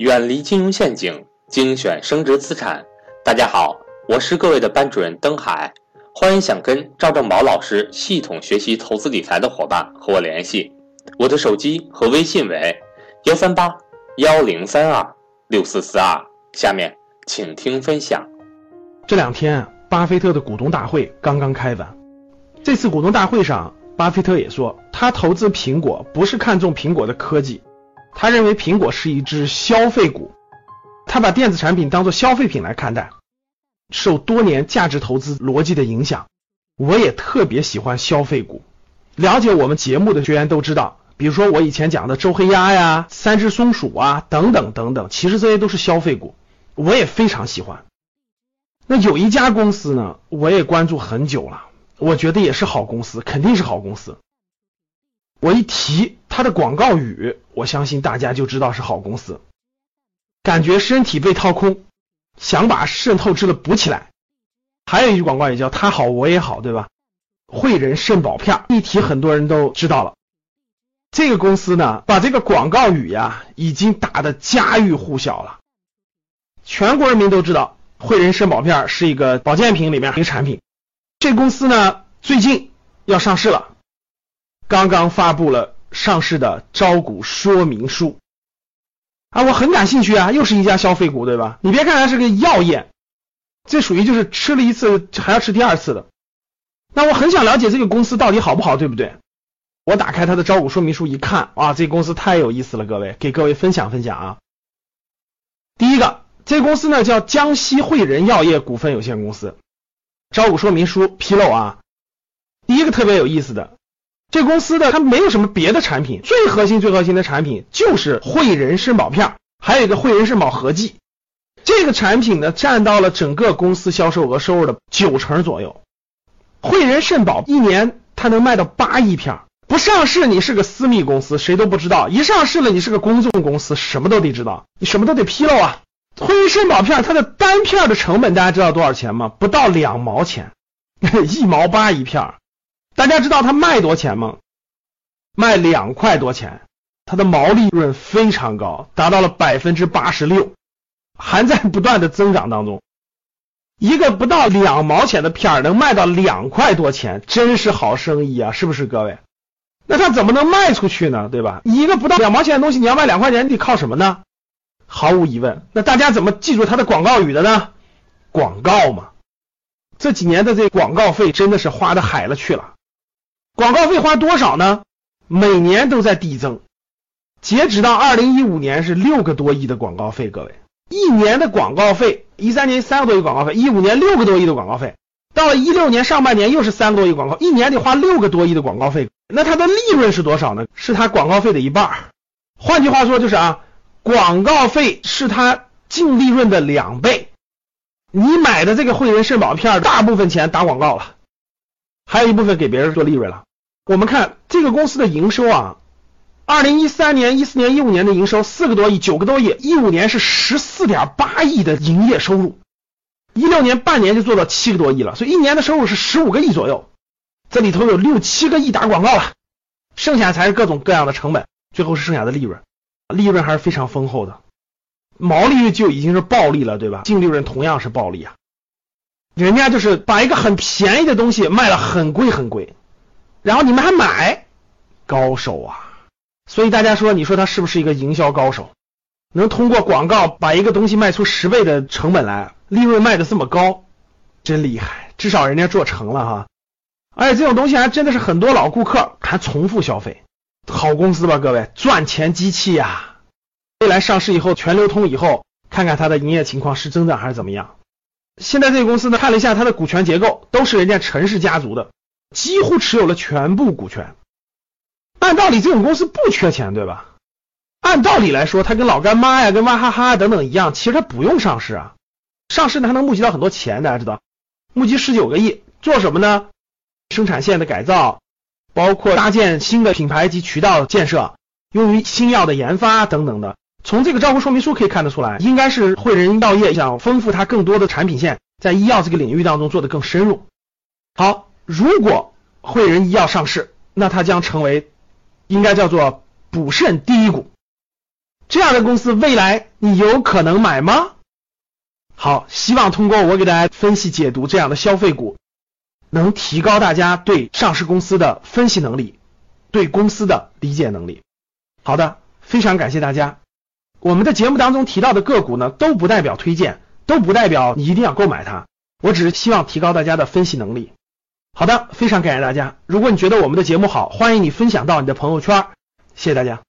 远离金融陷阱，精选升值资产。大家好，我是各位的班主任登海，欢迎想跟赵正宝老师系统学习投资理财的伙伴和我联系，我的手机和微信为幺三八幺零三二六四四二。下面请听分享。这两天，巴菲特的股东大会刚刚开完，这次股东大会上，巴菲特也说，他投资苹果不是看中苹果的科技。他认为苹果是一只消费股，他把电子产品当做消费品来看待。受多年价值投资逻辑的影响，我也特别喜欢消费股。了解我们节目的学员都知道，比如说我以前讲的周黑鸭呀、三只松鼠啊等等等等，其实这些都是消费股，我也非常喜欢。那有一家公司呢，我也关注很久了，我觉得也是好公司，肯定是好公司。我一提它的广告语，我相信大家就知道是好公司。感觉身体被掏空，想把渗透质的补起来。还有一句广告语叫“他好我也好”，对吧？汇仁肾宝片一提很多人都知道了。这个公司呢，把这个广告语呀，已经打得家喻户晓了。全国人民都知道汇仁肾宝片是一个保健品里面一个产品。这公司呢，最近要上市了。刚刚发布了上市的招股说明书啊，我很感兴趣啊，又是一家消费股，对吧？你别看它是个药业，这属于就是吃了一次还要吃第二次的。那我很想了解这个公司到底好不好，对不对？我打开它的招股说明书一看，哇，这公司太有意思了，各位给各位分享分享啊。第一个，这公司呢叫江西汇仁药业股份有限公司，招股说明书披露啊，第一个特别有意思的。这公司的它没有什么别的产品，最核心最核心的产品就是汇仁肾宝片，还有一个汇仁肾宝合剂。这个产品呢，占到了整个公司销售额收入的九成左右。汇仁肾宝一年它能卖到八亿片，不上市你是个私密公司，谁都不知道；一上市了，你是个公众公司，什么都得知道，你什么都得披露啊。汇仁肾宝片它的单片的成本大家知道多少钱吗？不到两毛钱，一毛八一片。大家知道它卖多钱吗？卖两块多钱，它的毛利润非常高，达到了百分之八十六，还在不断的增长当中。一个不到两毛钱的片儿能卖到两块多钱，真是好生意啊，是不是各位？那它怎么能卖出去呢？对吧？一个不到两毛钱的东西，你要卖两块钱，你得靠什么呢？毫无疑问，那大家怎么记住它的广告语的呢？广告嘛，这几年的这广告费真的是花的海了去了。广告费花多少呢？每年都在递增，截止到二零一五年是六个多亿的广告费。各位，一年的广告费，一三年三个多亿广告费，一五年六个多亿的广告费，到了一六年上半年又是三个多亿广告，一年得花六个多亿的广告费。那它的利润是多少呢？是它广告费的一半。换句话说就是啊，广告费是它净利润的两倍。你买的这个汇仁肾宝片，大部分钱打广告了，还有一部分给别人做利润了。我们看这个公司的营收啊，二零一三年、一四年、一五年的营收四个多亿、九个多亿，一五年是十四点八亿的营业收入，一六年半年就做到七个多亿了，所以一年的收入是十五个亿左右，这里头有六七个亿打广告了，剩下才是各种各样的成本，最后是剩下的利润，利润还是非常丰厚的，毛利率就已经是暴利了，对吧？净利润同样是暴利啊，人家就是把一个很便宜的东西卖了很贵很贵。然后你们还买，高手啊！所以大家说，你说他是不是一个营销高手？能通过广告把一个东西卖出十倍的成本来，利润卖的这么高，真厉害！至少人家做成了哈。而且这种东西还真的是很多老顾客还重复消费，好公司吧，各位，赚钱机器呀！未来上市以后全流通以后，看看它的营业情况是增长还是怎么样。现在这个公司呢，看了一下它的股权结构，都是人家陈氏家族的。几乎持有了全部股权。按道理，这种公司不缺钱，对吧？按道理来说，它跟老干妈呀、跟娃哈哈等等一样，其实它不用上市啊。上市呢，还能募集到很多钱，大家知道，募集十九个亿，做什么呢？生产线的改造，包括搭建新的品牌及渠道建设，用于新药的研发等等的。从这个招股说明书可以看得出来，应该是汇仁药业想丰富它更多的产品线，在医药这个领域当中做得更深入。好。如果汇仁医药上市，那它将成为应该叫做补肾第一股。这样的公司未来你有可能买吗？好，希望通过我给大家分析解读这样的消费股，能提高大家对上市公司的分析能力，对公司的理解能力。好的，非常感谢大家。我们的节目当中提到的个股呢，都不代表推荐，都不代表你一定要购买它。我只是希望提高大家的分析能力。好的，非常感谢大家。如果你觉得我们的节目好，欢迎你分享到你的朋友圈。谢谢大家。